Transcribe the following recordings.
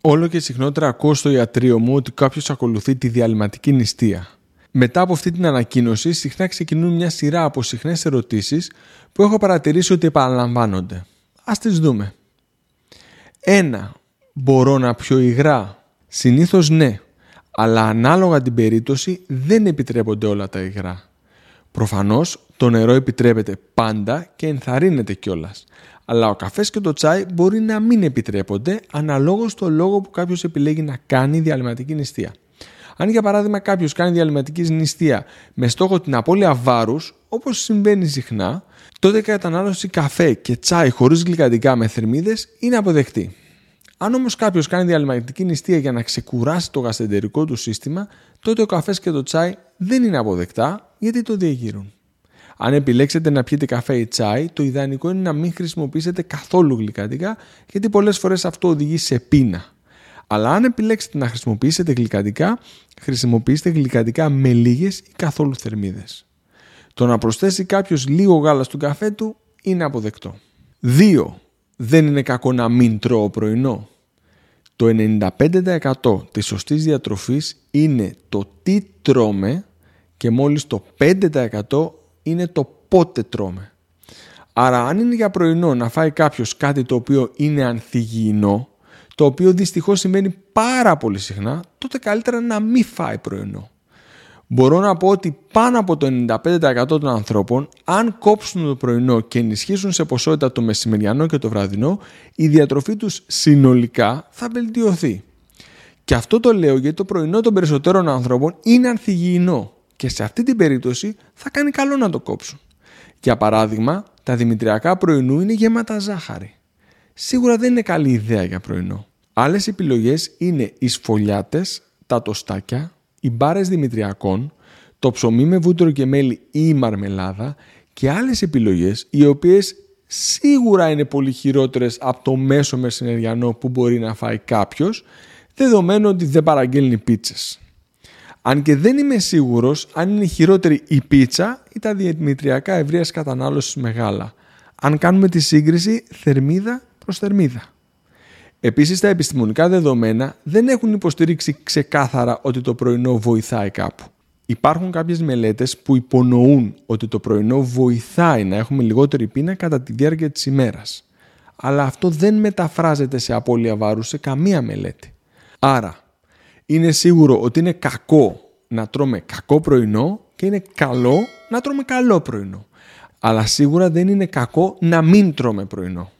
Όλο και συχνότερα ακούω στο ιατρείο μου ότι κάποιος ακολουθεί τη διαλυματική νηστεία. Μετά από αυτή την ανακοίνωση, συχνά ξεκινούν μια σειρά από συχνές ερωτήσεις που έχω παρατηρήσει ότι επαναλαμβάνονται. Α τις δούμε. 1. Μπορώ να πιω υγρά; Συνήθως ναι, αλλά ανάλογα την περίπτωση δεν επιτρέπονται όλα τα υγρά. Προφανώς το νερό επιτρέπεται πάντα και ενθαρρύνεται κιόλας. Αλλά ο καφές και το τσάι μπορεί να μην επιτρέπονται αναλόγως το λόγο που κάποιος επιλέγει να κάνει διαλυματική νηστεία. Αν για παράδειγμα κάποιος κάνει διαλυματική νηστεία με στόχο την απώλεια βάρους, όπως συμβαίνει συχνά, τότε η κατανάλωση καφέ και τσάι χωρίς γλυκαντικά με θερμίδες είναι αποδεκτή. Αν όμως κάποιος κάνει διαλυματική νηστεία για να ξεκουράσει το γαστεντερικό του σύστημα, τότε ο καφές και το τσάι δεν είναι αποδεκτά γιατί το διεγείρουν. Αν επιλέξετε να πιείτε καφέ ή τσάι, το ιδανικό είναι να μην χρησιμοποιήσετε καθόλου γλυκαντικά, γιατί πολλές φορές αυτό οδηγεί σε πείνα. Αλλά αν επιλέξετε να χρησιμοποιήσετε γλυκαντικά, χρησιμοποιήστε γλυκαντικά με λίγες ή καθόλου θερμίδες. Το να προσθέσει κάποιος λίγο γάλα στον καφέ του είναι αποδεκτό. 2. Δεν είναι κακό να μην τρώω πρωινό. Το 95% της σωστής διατροφής είναι το τι τρώμε και μόλις το 5% είναι το πότε τρώμε. Άρα αν είναι για πρωινό να φάει κάποιος κάτι το οποίο είναι ανθυγιεινό, το οποίο δυστυχώς σημαίνει πάρα πολύ συχνά, τότε καλύτερα να μην φάει πρωινό. Μπορώ να πω ότι πάνω από το 95% των ανθρώπων, αν κόψουν το πρωινό και ενισχύσουν σε ποσότητα το μεσημεριανό και το βραδινό, η διατροφή τους συνολικά θα βελτιωθεί. Και αυτό το λέω γιατί το πρωινό των περισσότερων ανθρώπων είναι ανθυγιεινό και σε αυτή την περίπτωση θα κάνει καλό να το κόψουν. Για παράδειγμα, τα δημητριακά πρωινού είναι γεμάτα ζάχαρη. Σίγουρα δεν είναι καλή ιδέα για πρωινό. Άλλες επιλογές είναι οι σφολιάτες, τα τοστάκια, οι μπάρες δημητριακών, το ψωμί με βούτυρο και μέλι ή η μαρμελάδα και άλλες επιλογές οι οποίες σίγουρα είναι πολύ χειρότερες από το μέσο μεσημεριανό που μπορεί να φάει κάποιος, δεδομένου ότι δεν παραγγέλνει πίτσες. Αν και δεν είμαι σίγουρος αν είναι χειρότερη η πίτσα ή τα δημητριακά ευρείας κατανάλωσης μεγάλα. Αν κάνουμε τη σύγκριση θερμίδα προς θερμίδα. Επίσης τα επιστημονικά δεδομένα δεν έχουν υποστηρίξει ξεκάθαρα ότι το πρωινό βοηθάει κάπου. Υπάρχουν κάποιες μελέτες που υπονοούν ότι το πρωινό βοηθάει να έχουμε λιγότερη πείνα κατά τη διάρκεια της ημέρας. Αλλά αυτό δεν μεταφράζεται σε απώλεια βάρους σε καμία μελέτη. Άρα, είναι σίγουρο ότι είναι κακό να τρώμε κακό πρωινό και είναι καλό να τρώμε καλό πρωινό. Αλλά σίγουρα δεν είναι κακό να μην τρώμε πρωινό.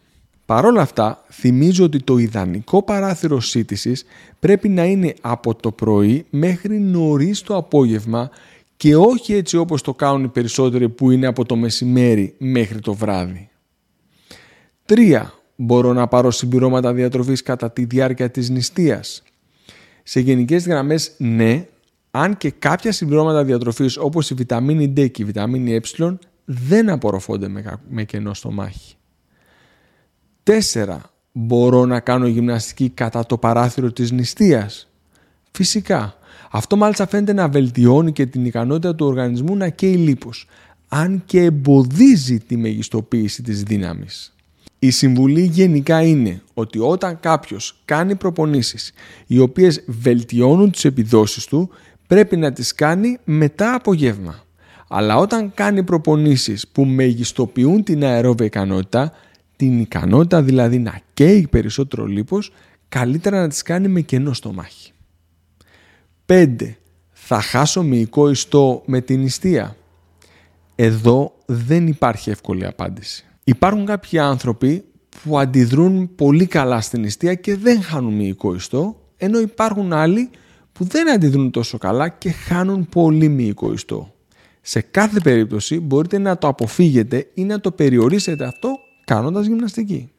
Παρ' όλα αυτά, θυμίζω ότι το ιδανικό παράθυρο σύντησης πρέπει να είναι από το πρωί μέχρι νωρίς το απόγευμα και όχι έτσι όπως το κάνουν οι περισσότεροι που είναι από το μεσημέρι μέχρι το βράδυ. 3. Μπορώ να πάρω συμπληρώματα διατροφής κατά τη διάρκεια της νηστείας. Σε γενικές γραμμές ναι, αν και κάποια συμπληρώματα διατροφής όπως η βιταμίνη D και η βιταμίνη Ε δεν απορροφώνται με κενό στομάχι. 4. Μπορώ να κάνω γυμναστική κατά το παράθυρο της νηστείας. Φυσικά. Αυτό μάλιστα φαίνεται να βελτιώνει και την ικανότητα του οργανισμού να καίει λίπος, αν και εμποδίζει τη μεγιστοποίηση της δύναμης. Η συμβουλή γενικά είναι ότι όταν κάποιος κάνει προπονήσεις οι οποίες βελτιώνουν τις επιδόσεις του, πρέπει να τις κάνει μετά από γεύμα. Αλλά όταν κάνει προπονήσεις που μεγιστοποιούν την αερόβια ικανότητα, την ικανότητα δηλαδή να καίει περισσότερο λίπος, καλύτερα να τις κάνει με κενό στομάχι. 5. Θα χάσω μυϊκό ιστό με την ιστία. Εδώ δεν υπάρχει εύκολη απάντηση. Υπάρχουν κάποιοι άνθρωποι που αντιδρούν πολύ καλά στην ιστία και δεν χάνουν μυϊκό ιστό, ενώ υπάρχουν άλλοι που δεν αντιδρούν τόσο καλά και χάνουν πολύ μυϊκό ιστό. Σε κάθε περίπτωση μπορείτε να το αποφύγετε ή να το περιορίσετε αυτό κάνοντας γυμναστική.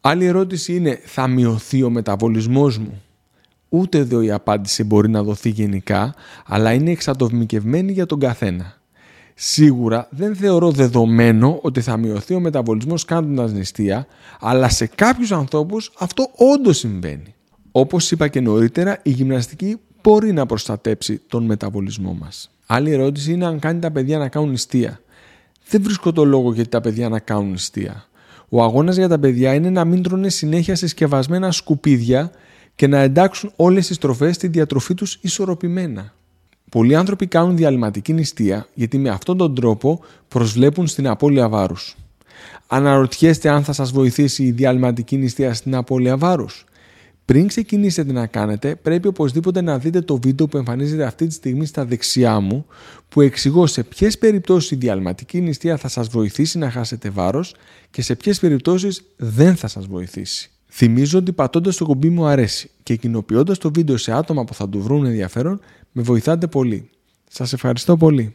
Άλλη ερώτηση είναι θα μειωθεί ο μεταβολισμός μου; Ούτε εδώ η απάντηση μπορεί να δοθεί γενικά, αλλά είναι εξατομικευμένη για τον καθένα. Σίγουρα δεν θεωρώ δεδομένο ότι θα μειωθεί ο μεταβολισμός κάνοντας νηστεία, αλλά σε κάποιους ανθρώπους αυτό όντως συμβαίνει. Όπως είπα και νωρίτερα, η γυμναστική μπορεί να προστατέψει τον μεταβολισμό μας. Άλλη ερώτηση είναι αν κάνει τα παιδιά να κάνουν νηστεία. Δεν βρίσκω το λόγο γιατί τα παιδιά να κάνουν νηστεία. Ο αγώνας για τα παιδιά είναι να μην τρώνε συνέχεια συσκευασμένα σκουπίδια και να εντάξουν όλες τις τροφές στη διατροφή τους ισορροπημένα. Πολλοί άνθρωποι κάνουν διαλυματική νηστεία γιατί με αυτόν τον τρόπο προσβλέπουν στην απώλεια βάρους. Αναρωτιέστε αν θα σας βοηθήσει η διαλυματική νηστεία στην απώλεια βάρους; Πριν ξεκινήσετε να κάνετε, πρέπει οπωσδήποτε να δείτε το βίντεο που εμφανίζεται αυτή τη στιγμή στα δεξιά μου, που εξηγώ σε ποιες περιπτώσεις η διαλυματική νηστεία θα σας βοηθήσει να χάσετε βάρος και σε ποιες περιπτώσεις δεν θα σας βοηθήσει. Θυμίζω ότι πατώντας το κουμπί μου αρέσει και κοινοποιώντας το βίντεο σε άτομα που θα του βρουν ενδιαφέρον, με βοηθάτε πολύ. Σας ευχαριστώ πολύ.